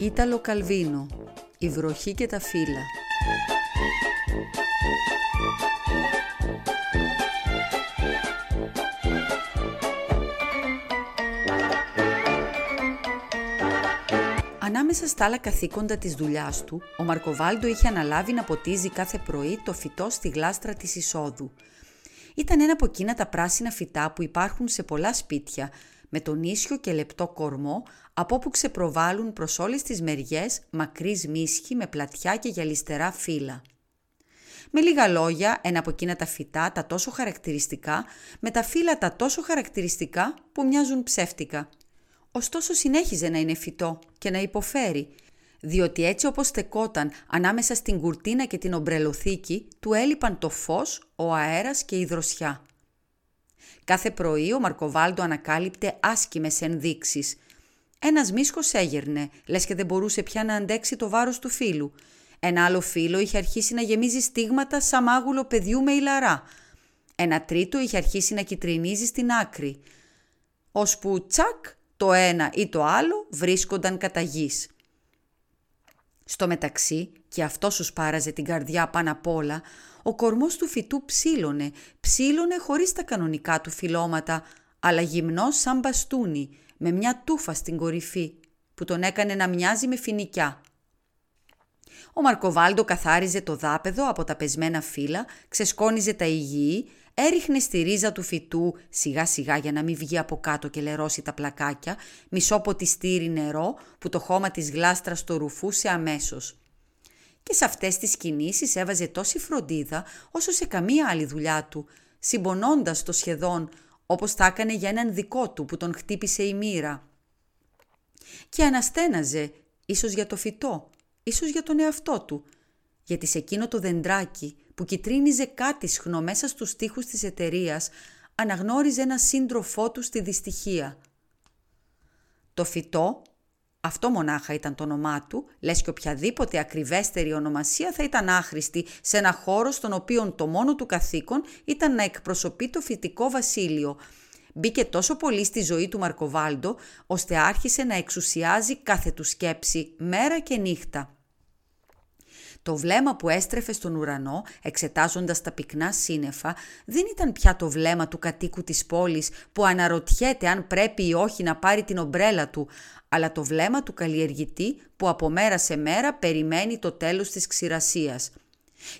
Ήταλο Καλβίνο, η βροχή και τα φύλλα. Ανάμεσα στα άλλα καθήκοντα της δουλειάς του, ο Μαρκοβάλντο είχε αναλάβει να ποτίζει κάθε πρωί το φυτό στη γλάστρα της εισόδου. Ήταν ένα από εκείνα τα πράσινα φυτά που υπάρχουν σε πολλά σπίτια, με τον ίσιο και λεπτό κορμό, από όπου ξεπροβάλλουν προς όλες τις μεριές μακρύς μίσχη με πλατιά και γυαλιστερά φύλλα. Με λίγα λόγια, ένα από εκείνα τα φυτά, τα τόσο χαρακτηριστικά, με τα φύλλα τα τόσο χαρακτηριστικά που μοιάζουν ψεύτικα. Ωστόσο συνέχιζε να είναι φυτό και να υποφέρει, διότι έτσι όπως στεκόταν ανάμεσα στην κουρτίνα και την ομπρελοθήκη, του έλειπαν το φως, ο αέρας και η δροσιά. Κάθε πρωί ο Μαρκοβάλτο ανακάλυπτε άσκημες ενδείξεις. Ένας μίσχος έγερνε, λες και δεν μπορούσε πια να αντέξει το βάρος του φίλου. Ένα άλλο φίλο είχε αρχίσει να γεμίζει στίγματα σαν μάγουλο παιδιού με ηλαρά. Ένα τρίτο είχε αρχίσει να κυτρινίζει στην άκρη. Ώσπου τσακ το ένα ή το άλλο βρίσκονταν κατά γης. Στο μεταξύ, και αυτό σου σπάραζε την καρδιά πάνω απ' όλα, ο κορμός του φυτού ψήλωνε, ψήλωνε χωρίς τα κανονικά του φυλώματα, αλλά γυμνός σαν μπαστούνι, με μια τούφα στην κορυφή, που τον έκανε να μοιάζει με φινικιά. Ο Μαρκοβάλντο καθάριζε το δάπεδο από τα πεσμένα φύλλα, ξεσκόνιζε τα υγιή, έριχνε στη ρίζα του φυτού σιγά σιγά για να μην βγει από κάτω και λερώσει τα πλακάκια, μισό ποτιστήρι νερό που το χώμα της γλάστρας το ρουφούσε αμέσως. Και σε αυτές τις κινήσεις έβαζε τόση φροντίδα όσο σε καμία άλλη δουλειά του, συμπονώντας το σχεδόν όπως τα έκανε για έναν δικό του που τον χτύπησε η μοίρα. Και αναστέναζε, ίσως για το φυτό, ίσως για τον εαυτό του, γιατί σε εκείνο το δεντράκι που κυτρίνιζε κάτι σχνό μέσα στους τοίχους της εταιρείας, αναγνώριζε ένα σύντροφό του στη δυστυχία. Το φυτό, αυτό μονάχα ήταν το όνομά του, λες και οποιαδήποτε ακριβέστερη ονομασία θα ήταν άχρηστη σε ένα χώρο στον οποίο το μόνο του καθήκον ήταν να εκπροσωπεί το φυτικό βασίλειο. Μπήκε τόσο πολύ στη ζωή του Μαρκοβάλντο, ώστε άρχισε να εξουσιάζει κάθε του σκέψη, μέρα και νύχτα. Το βλέμμα που έστρεφε στον ουρανό, εξετάζοντας τα πυκνά σύννεφα, δεν ήταν πια το βλέμμα του κατοίκου της πόλης που αναρωτιέται αν πρέπει ή όχι να πάρει την ομπρέλα του, αλλά το βλέμμα του καλλιεργητή που από μέρα σε μέρα περιμένει το τέλος της ξηρασίας.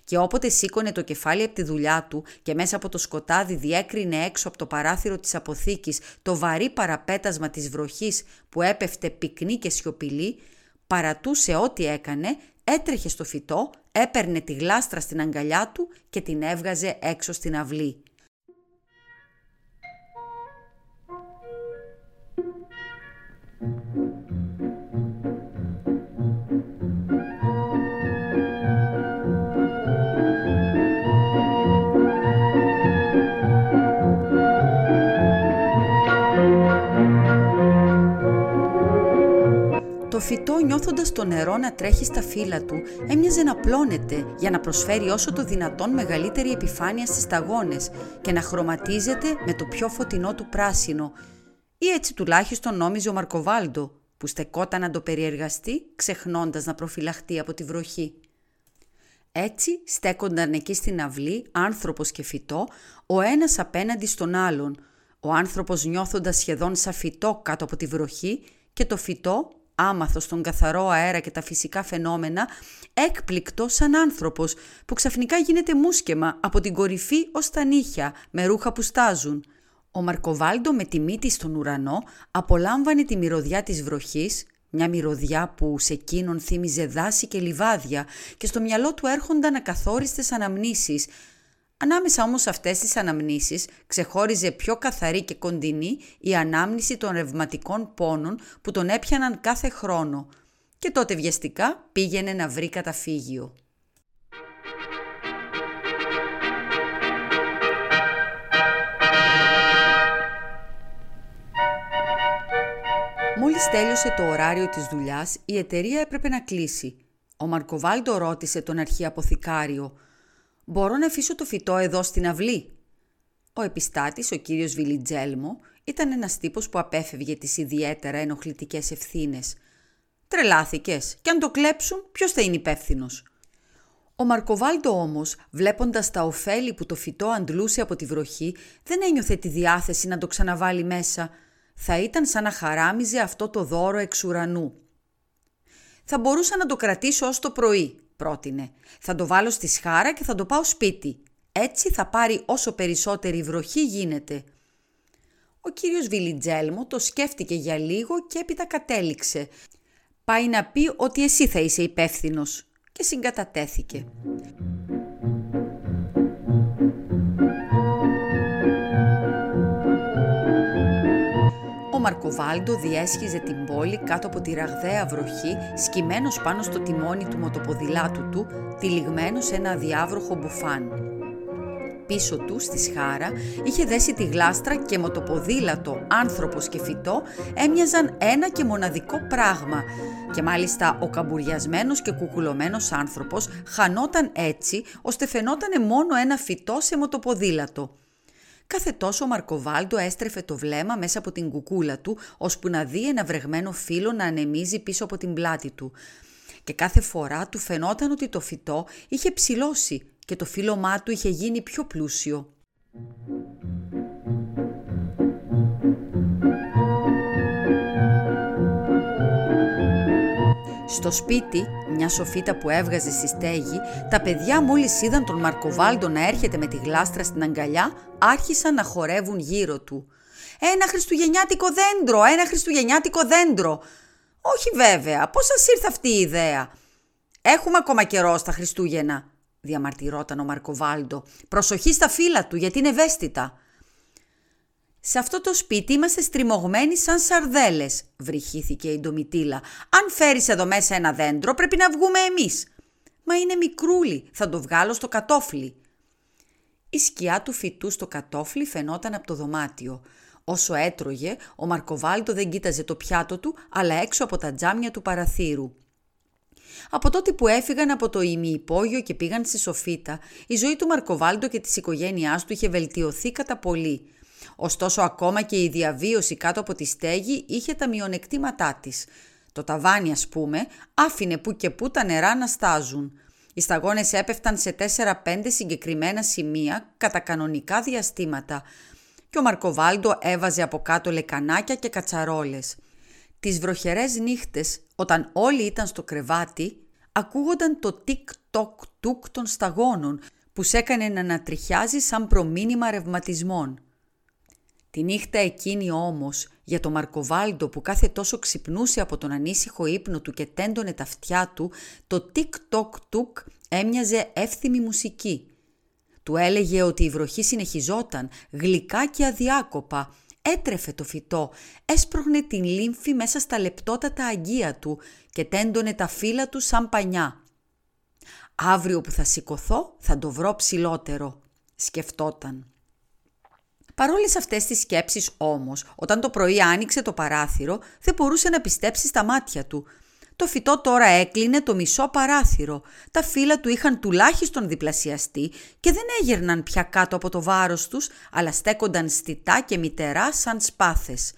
Και όποτε σήκωνε το κεφάλι από τη δουλειά του και μέσα από το σκοτάδι διέκρινε έξω από το παράθυρο της αποθήκης το βαρύ παραπέτασμα της βροχής που έπεφτε πυκνή και σιωπηλή, παρατούσε ό,τι έκανε έτρεχε στο φυτό, έπαιρνε τη γλάστρα στην αγκαλιά του και την έβγαζε έξω στην αυλή. Το φυτό νιώθοντας το νερό να τρέχει στα φύλλα του έμοιαζε να πλώνεται για να προσφέρει όσο το δυνατόν μεγαλύτερη επιφάνεια στις σταγόνες και να χρωματίζεται με το πιο φωτεινό του πράσινο. Ή έτσι τουλάχιστον νόμιζε ο Μαρκοβάλντο που στεκόταν να το περιεργαστεί ξεχνώντας να προφυλαχτεί από τη βροχή. Έτσι στέκονταν εκεί στην αυλή άνθρωπος και φυτό, ο ένας απέναντι στον άλλον, ο άνθρωπος νιώθοντας σχεδόν σαν φυτό κάτω από τη βροχή και το φυτό άμαθος στον καθαρό αέρα και τα φυσικά φαινόμενα, έκπληκτο σαν άνθρωπος που ξαφνικά γίνεται μουσκεμα από την κορυφή ως τα νύχια με ρούχα που στάζουν. Ο Μαρκοβάλντο με της μύτη στον ουρανό απολάμβανε τη μυρωδιά της βροχής, μια μυρωδιά που σε εκείνον θύμιζε δάση και λιβάδια και στο μυαλό του έρχονταν ακαθόριστες αναμνήσεις, Ανάμεσα όμως σε αυτές τις αναμνήσεις ξεχώριζε πιο καθαρή και κοντινή η ανάμνηση των ρευματικών πόνων που τον έπιαναν κάθε χρόνο και τότε βιαστικά πήγαινε να βρει καταφύγιο. Μόλις τέλειωσε το ωράριο της δουλειάς, η εταιρεία έπρεπε να κλείσει. Ο Μαρκοβάλτο ρώτησε τον αρχιαποθηκάριο «Μπορώ να αφήσω το φυτό εδώ στην αυλή». Ο επιστάτης, ο κύριος Βιλιτζέλμο, ήταν ένας τύπος που απέφευγε τις ιδιαίτερα ενοχλητικές ευθύνες. Τρελάθηκες και αν το κλέψουν ποιος θα είναι υπεύθυνος. Ο Μαρκοβάλτο όμως, βλέποντας τα ωφέλη που το φυτό αντλούσε από τη βροχή, δεν ένιωθε τη διάθεση να το ξαναβάλει μέσα. Θα ήταν σαν να χαράμιζε αυτό το δώρο εξ ουρανού. «Θα μπορούσα να το κρατήσω ως το πρωί», πρότεινε. «Θα το βάλω στη σχάρα και θα το πάω σπίτι. Έτσι θα πάρει όσο περισσότερη βροχή γίνεται». Ο κύριος Βιλιτζέλμο το σκέφτηκε για λίγο και έπειτα κατέληξε. Πάει να πει ότι εσύ θα είσαι υπεύθυνος και συγκατατέθηκε. Μαρκοβάλντο διέσχιζε την πόλη κάτω από τη ραγδαία βροχή, σκυμμένος πάνω στο τιμόνι του μοτοποδηλάτου του, τυλιγμένος σε ένα διάβροχο μπουφάν πίσω του στη σχάρα είχε δέσει τη γλάστρα και μοτοποδήλατο, άνθρωπος και φυτό έμοιαζαν ένα και μοναδικό πράγμα και μάλιστα ο καμπουριασμένος και κουκουλωμένος άνθρωπος χανόταν έτσι ώστε φαινότανε μόνο ένα φυτό σε μοτοποδήλατο. Κάθε τόσο ο Μαρκοβάλτο έστρεφε το βλέμμα μέσα από την κουκούλα του, ώσπου να δει ένα βρεγμένο φύλλο να ανεμίζει πίσω από την πλάτη του. Και κάθε φορά του φαινόταν ότι το φυτό είχε ψηλώσει και το φύλλωμά του είχε γίνει πιο πλούσιο. Στο σπίτι, μια σοφίτα που έβγαζε στη στέγη, τα παιδιά μόλις είδαν τον Μαρκοβάλντο να έρχεται με τη γλάστρα στην αγκαλιά, άρχισαν να χορεύουν γύρω του. «Ένα χριστουγεννιάτικο δέντρο! Ένα χριστουγεννιάτικο δέντρο!» «Όχι βέβαια, πώς σας ήρθε αυτή η ιδέα!» «Έχουμε ακόμα καιρό στα Χριστούγεννα», διαμαρτυρόταν ο Μαρκοβάλντο. «Προσοχή στα φύλλα του, γιατί είναι ευαίσθητα». «Σε αυτό το σπίτι είμαστε στριμωγμένοι σαν σαρδέλες», βρυχήθηκε η Ντομιτήλα. «Αν φέρεις εδώ μέσα ένα δέντρο, πρέπει να βγούμε εμείς». «Μα είναι μικρούλι, θα το βγάλω στο κατόφλι». Η σκιά του φυτού στο κατόφλι φαινόταν από το δωμάτιο. Όσο έτρωγε, ο Μαρκοβάλτο δεν κοίταζε το πιάτο του, αλλά έξω από τα τζάμια του παραθύρου. Από τότε που έφυγαν από το ημιυπόγειο και πήγαν στη Σοφίτα, η ζωή του Μαρκοβάλντο και της οικογένειάς του είχε βελτιωθεί κατά πολύ. Ωστόσο ακόμα και η διαβίωση κάτω από τη στέγη είχε τα μειονεκτήματά της. Το ταβάνι ας πούμε άφηνε που και που τα νερά να στάζουν. Οι σταγόνες έπεφταν σε 4-5 συγκεκριμένα σημεία κατά κανονικά διαστήματα και ο Μαρκοβάλντο έβαζε από κάτω λεκανάκια και κατσαρόλες. Τις βροχερές νύχτες, όταν όλοι ήταν στο κρεβάτι, ακούγονταν το τικ-τοκ-τουκ των σταγόνων που σ' έκανε να ανατριχιάζει σαν προμήνυμα ρευματισμών. Τη νύχτα εκείνη όμως, για το Μαρκοβάλντο που κάθε τόσο ξυπνούσε από τον ανήσυχο ύπνο του και τέντωνε τα αυτιά του, το τικ-τοκ-τουκ έμοιαζε εύθυμη μουσική. Του έλεγε ότι η βροχή συνεχιζόταν, γλυκά και αδιάκοπα, έτρεφε το φυτό, έσπρωχνε την λύμφη μέσα στα λεπτότατα αγγεία του και τέντωνε τα φύλλα του σαν πανιά. «Αύριο που θα σηκωθώ θα το βρω ψηλότερο», σκεφτόταν. Παρόλες αυτές τις σκέψεις όμως, όταν το πρωί άνοιξε το παράθυρο, δεν μπορούσε να πιστέψει στα μάτια του – το φυτό τώρα έκλεινε το μισό παράθυρο. Τα φύλλα του είχαν τουλάχιστον διπλασιαστεί και δεν έγερναν πια κάτω από το βάρος τους, αλλά στέκονταν στιτά και μητερά σαν σπάθες.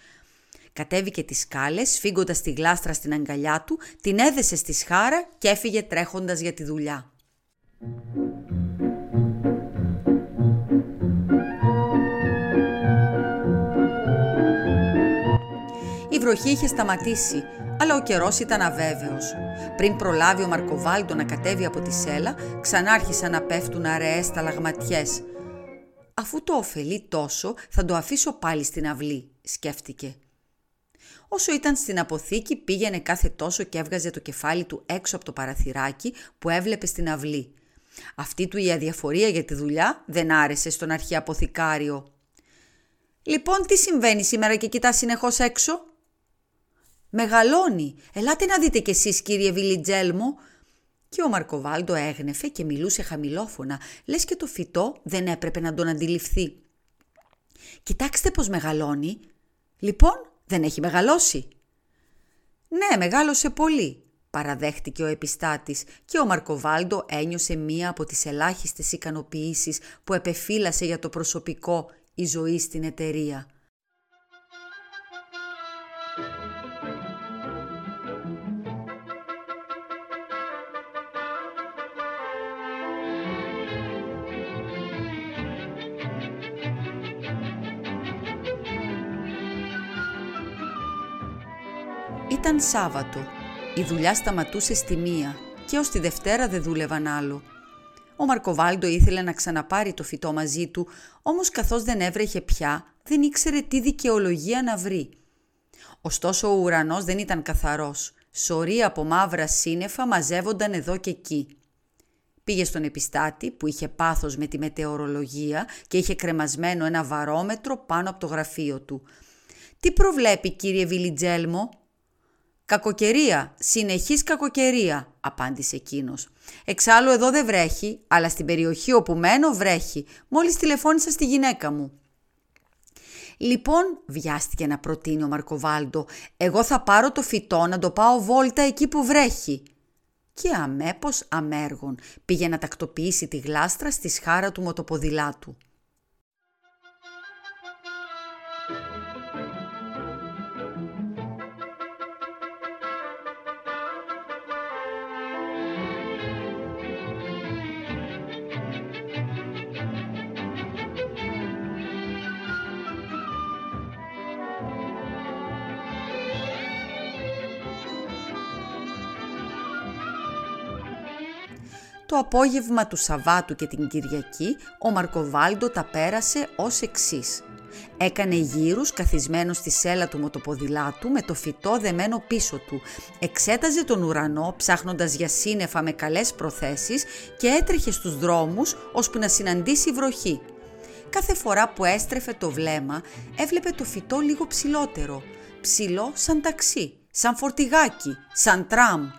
Κατέβηκε τις σκάλες, σφίγγοντας τη γλάστρα στην αγκαλιά του, την έδεσε στη σχάρα και έφυγε τρέχοντας για τη δουλειά. Βροχή είχε σταματήσει αλλά ο καιρός ήταν αβέβαιος. Πριν προλάβει ο Μαρκοβάλτο να κατέβει από τη σέλα, ξανάρχισαν να πέφτουν αραιές σταλαγματιέ. Αφού το ωφελεί τόσο, θα το αφήσω πάλι στην αυλή, σκέφτηκε. Όσο ήταν στην αποθήκη, πήγαινε κάθε τόσο και έβγαζε το κεφάλι του έξω από το παραθυράκι που έβλεπε στην αυλή. Αυτή του η αδιαφορία για τη δουλειά δεν άρεσε στον αρχιαποθηκάριο. «Λοιπόν, τι συμβαίνει σήμερα και κοιτάς συνεχώς έξω» Μεγαλώνει. Ελάτε να δείτε κι εσείς κύριε Βιλιτζέλμο. Και ο Μαρκοβάλτο έγνεφε και μιλούσε χαμηλόφωνα, λες και το φυτό δεν έπρεπε να τον αντιληφθεί. Κοιτάξτε πως μεγαλώνει. Λοιπόν, δεν έχει μεγαλώσει. Ναι, μεγάλωσε πολύ, παραδέχτηκε ο επιστάτης και ο Μαρκοβάλτο ένιωσε μία από τις ελάχιστες ικανοποιήσεις που επεφύλασε για το προσωπικό η ζωή στην εταιρεία. Ήταν Σάββατο. Η δουλειά σταματούσε στη μία και ως τη Δευτέρα δεν δούλευαν άλλο. Ο Μαρκοβάλντο ήθελε να ξαναπάρει το φυτό μαζί του, όμως καθώς δεν έβρεχε πια, δεν ήξερε τι δικαιολογία να βρει. Ωστόσο ο ουρανός δεν ήταν καθαρός. Σωροί από μαύρα σύννεφα μαζεύονταν εδώ και εκεί. Πήγε στον επιστάτη που είχε πάθος με τη μετεωρολογία και είχε κρεμασμένο ένα βαρόμετρο πάνω από το γραφείο του. «Τι προβλέπει κύριε Βιλιτζέλμο» «Κακοκαιρία, συνεχής κακοκαιρία», απάντησε εκείνος. «Εξάλλου εδώ δεν βρέχει, αλλά στην περιοχή όπου μένω βρέχει. Μόλις τηλεφώνησα στη γυναίκα μου». «Λοιπόν», βιάστηκε να προτείνει ο Μαρκοβάλντο, «εγώ θα πάρω το φυτό να το πάω βόλτα εκεί που βρέχει» και αμέπως αμέργων πήγε να τακτοποιήσει τη γλάστρα στη σχάρα του μοτοποδηλάτου. Το απόγευμα του Σαββάτου και την Κυριακή ο Μαρκοβάλντο τα πέρασε ως εξής. Έκανε γύρους καθισμένος στη σέλα του μοτοποδηλάτου με το φυτό δεμένο πίσω του. Εξέταζε τον ουρανό ψάχνοντας για σύννεφα με καλές προθέσεις και έτρεχε στους δρόμους ώσπου να συναντήσει βροχή. Κάθε φορά που έστρεφε το βλέμμα έβλεπε το φυτό λίγο ψηλότερο. Ψηλό σαν ταξί, σαν φορτηγάκι, σαν τραμ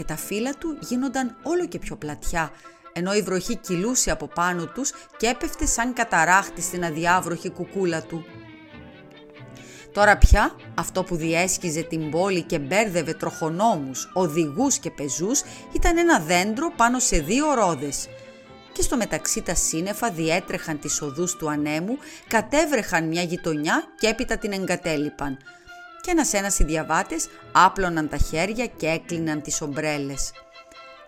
και τα φύλλα του γίνονταν όλο και πιο πλατιά, ενώ η βροχή κυλούσε από πάνω τους και έπεφτε σαν καταράχτη στην αδιάβροχη κουκούλα του. Τώρα πια αυτό που διέσχιζε την πόλη και μπέρδευε τροχονόμους, οδηγούς και πεζούς ήταν ένα δέντρο πάνω σε δύο ρόδες. Και στο μεταξύ τα σύννεφα διέτρεχαν τις οδούς του ανέμου, κατέβρεχαν μια γειτονιά και έπειτα την εγκατέλειπαν – και ένας-ένας οι διαβάτες άπλωναν τα χέρια και έκλειναν τις ομπρέλες.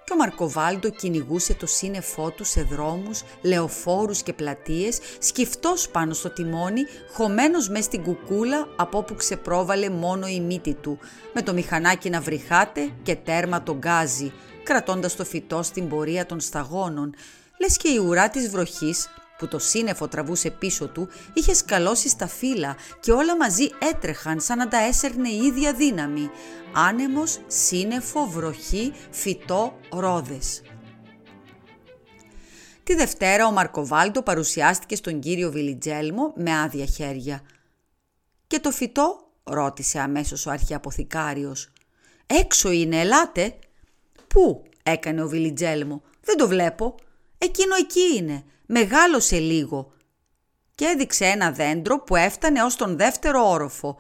Και ο Μαρκοβάλντο κυνηγούσε το σύννεφό του σε δρόμους, λεωφόρους και πλατείες, σκυφτός πάνω στο τιμόνι, χωμένος μες στην κουκούλα από όπου ξεπρόβαλε μόνο η μύτη του, με το μηχανάκι να βρυχάται και τέρμα τον γκάζι, κρατώντας το φυτό στην πορεία των σταγόνων, λες και η ουρά της βροχής που το σύννεφο τραβούσε πίσω του, είχε σκαλώσει στα φύλλα και όλα μαζί έτρεχαν σαν να τα έσερνε η ίδια δύναμη. Άνεμος, σύννεφο, βροχή, φυτό, ρόδες. Τη Δευτέρα ο Μαρκοβάλτο παρουσιάστηκε στον κύριο Βιλιτζέλμο με άδεια χέρια. «Και το φυτό» ρώτησε αμέσως ο αρχιαποθηκάριος. «Έξω είναι, ελάτε». «Πού» έκανε ο Βιλιτζέλμο. «Δεν το βλέπω». «Εκείνο εκεί είναι μεγάλωσε λίγο και έδειξε ένα δέντρο που έφτανε ως τον δεύτερο όροφο.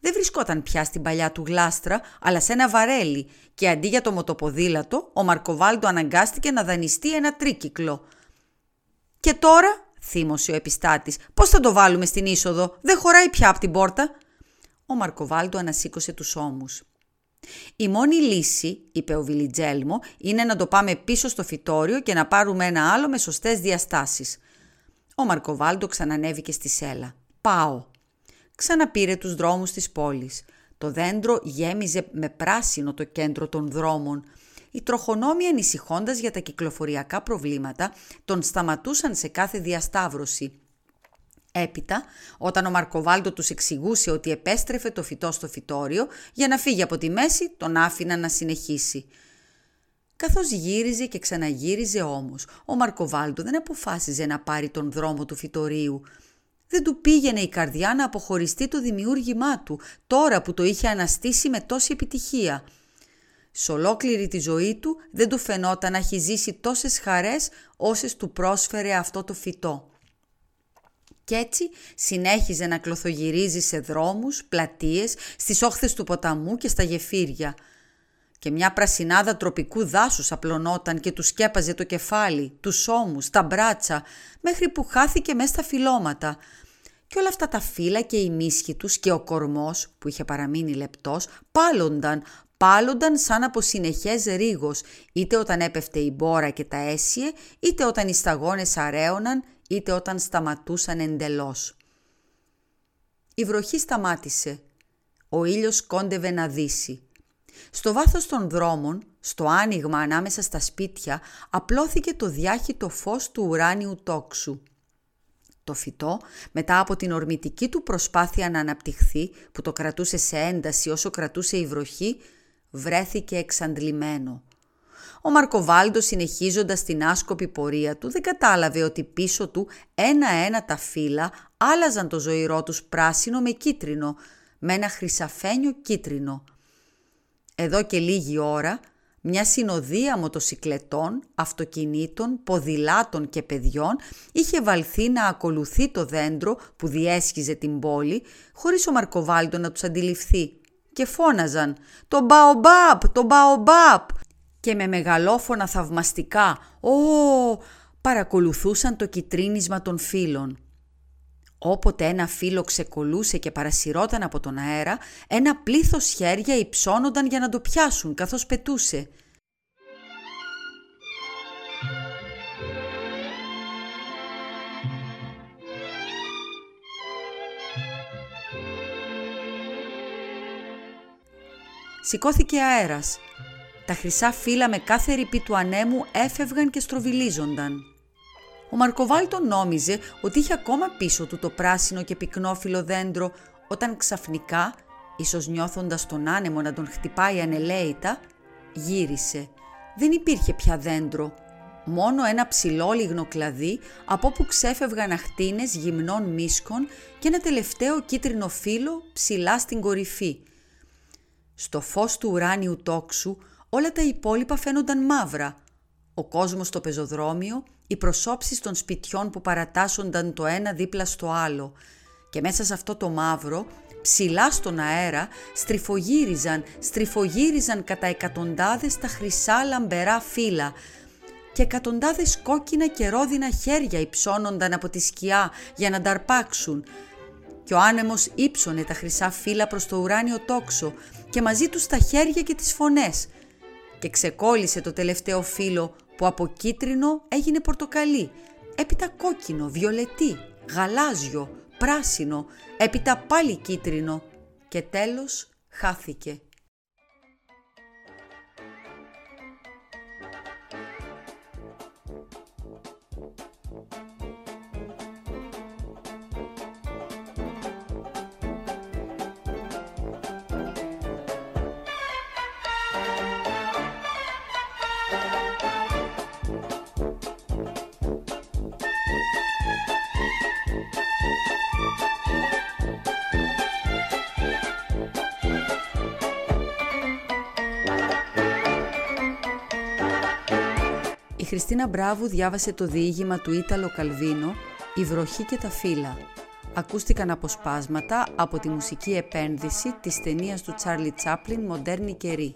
Δεν βρισκόταν πια στην παλιά του γλάστρα, αλλά σε ένα βαρέλι και αντί για το μοτοποδήλατο, ο Μαρκοβάλτο αναγκάστηκε να δανειστεί ένα τρίκυκλο. «Και τώρα», θύμωσε ο επιστάτης, «πώς θα το βάλουμε στην είσοδο, δεν χωράει πια από την πόρτα». Ο Μαρκοβάλτο ανασήκωσε τους ώμους. Η μόνη λύση, είπε ο Βιλιτζέλμο, είναι να το πάμε πίσω στο φυτόριο και να πάρουμε ένα άλλο με σωστές διαστάσεις. Ο Μαρκοβάλτο ξανανέβηκε στη σέλα. Πάω. Ξαναπήρε τους δρόμους της πόλης. Το δέντρο γέμιζε με πράσινο το κέντρο των δρόμων. Οι τροχονόμοι ανησυχώντας για τα κυκλοφοριακά προβλήματα τον σταματούσαν σε κάθε διασταύρωση Έπειτα, όταν ο Μαρκοβάλτο τους εξηγούσε ότι επέστρεφε το φυτό στο φυτόριο για να φύγει από τη μέση, τον άφηνα να συνεχίσει. Καθώς γύριζε και ξαναγύριζε όμως, ο Μαρκοβάλτο δεν αποφάσιζε να πάρει τον δρόμο του φυτορίου. Δεν του πήγαινε η καρδιά να αποχωριστεί το δημιούργημά του, τώρα που το είχε αναστήσει με τόση επιτυχία. Σε ολόκληρη τη ζωή του δεν του φαινόταν να έχει ζήσει τόσες χαρές όσες του πρόσφερε αυτό το φυτό. Κι έτσι συνέχιζε να κλωθογυρίζει σε δρόμους, πλατείες, στις όχθες του ποταμού και στα γεφύρια. Και μια πρασινάδα τροπικού δάσους απλωνόταν και τους σκέπαζε το κεφάλι, τους ώμους, τα μπράτσα, μέχρι που χάθηκε μέσα στα φυλώματα. Και όλα αυτά τα φύλλα και η μίσχη τους και ο κορμός, που είχε παραμείνει λεπτός, πάλονταν, πάλονταν σαν από συνεχές ρίγος, είτε όταν έπεφτε η μπόρα και τα έσυε, είτε όταν οι σταγόνες αρέωναν είτε όταν σταματούσαν εντελώς. Η βροχή σταμάτησε. Ο ήλιος κόντευε να δύσει. Στο βάθος των δρόμων, στο άνοιγμα ανάμεσα στα σπίτια, απλώθηκε το διάχυτο φως του ουράνιου τόξου. Το φυτό, μετά από την ορμητική του προσπάθεια να αναπτυχθεί, που το κρατούσε σε ένταση όσο κρατούσε η βροχή, βρέθηκε εξαντλημένο. Ο Μαρκοβάλντος συνεχίζοντας την άσκοπη πορεία του δεν κατάλαβε ότι πίσω του ένα-ένα τα φύλλα άλλαζαν το ζωηρό τους πράσινο με κίτρινο, με ένα χρυσαφένιο κίτρινο. Εδώ και λίγη ώρα μια συνοδεία μοτοσικλετών, αυτοκινήτων, ποδηλάτων και παιδιών είχε βαλθεί να ακολουθεί το δέντρο που διέσχιζε την πόλη, χωρίς ο Μαρκοβάλτο να τους αντιληφθεί. Και φώναζαν «Το Μπαομπάπ! Το Μπαομπάπ!» Και με μεγαλόφωνα θαυμαστικά «Ω!» παρακολουθούσαν το κυτρίνισμα των φύλων. Όποτε ένα φύλλο ξεκολούσε και παρασυρώταν από τον αέρα, ένα πλήθος χέρια υψώνονταν για να το πιάσουν καθώς πετούσε. Σηκώθηκε αέρας. Τα χρυσά φύλλα με κάθε ρηπή του ανέμου έφευγαν και στροβιλίζονταν. Ο Μαρκοβάλτο νόμιζε ότι είχε ακόμα πίσω του το πράσινο και πυκνόφυλλο δέντρο όταν ξαφνικά, ίσως νιώθοντας τον άνεμο να τον χτυπάει ανελαίητα, γύρισε. Δεν υπήρχε πια δέντρο, μόνο ένα ψηλόλιγνο κλαδί από όπου ξέφευγαν αχτίνες γυμνών μίσκων και ένα τελευταίο κίτρινο φύλλο ψηλά στην κορυφή. Στο φως του ουράνιου τόξου όλα τα υπόλοιπα φαίνονταν μαύρα. Ο κόσμος στο πεζοδρόμιο, οι προσώψεις των σπιτιών που παρατάσσονταν το ένα δίπλα στο άλλο. Και μέσα σε αυτό το μαύρο, ψηλά στον αέρα, στριφογύριζαν, στριφογύριζαν κατά εκατοντάδες τα χρυσά λαμπερά φύλλα. Και εκατοντάδες κόκκινα και ρόδινα χέρια υψώνονταν από τη σκιά για να νταρπάξουν. Και ο άνεμος ύψωνε τα χρυσά φύλλα προς το ουράνιο τόξο και μαζί τους τα χέρια και τις φωνές και ξεκόλλησε το τελευταίο φύλλο που από κίτρινο έγινε πορτοκαλί, έπειτα κόκκινο, βιολετή, γαλάζιο, πράσινο, έπειτα πάλι κίτρινο και τέλος χάθηκε. Χριστίνα Μπράβου διάβασε το διήγημα του Ήταλο Καλβίνο «Η βροχή και τα φύλλα». Ακούστηκαν αποσπάσματα από τη μουσική επένδυση της ταινίας του Τσάρλι Τσάπλιν «Μοντέρνη καιρή».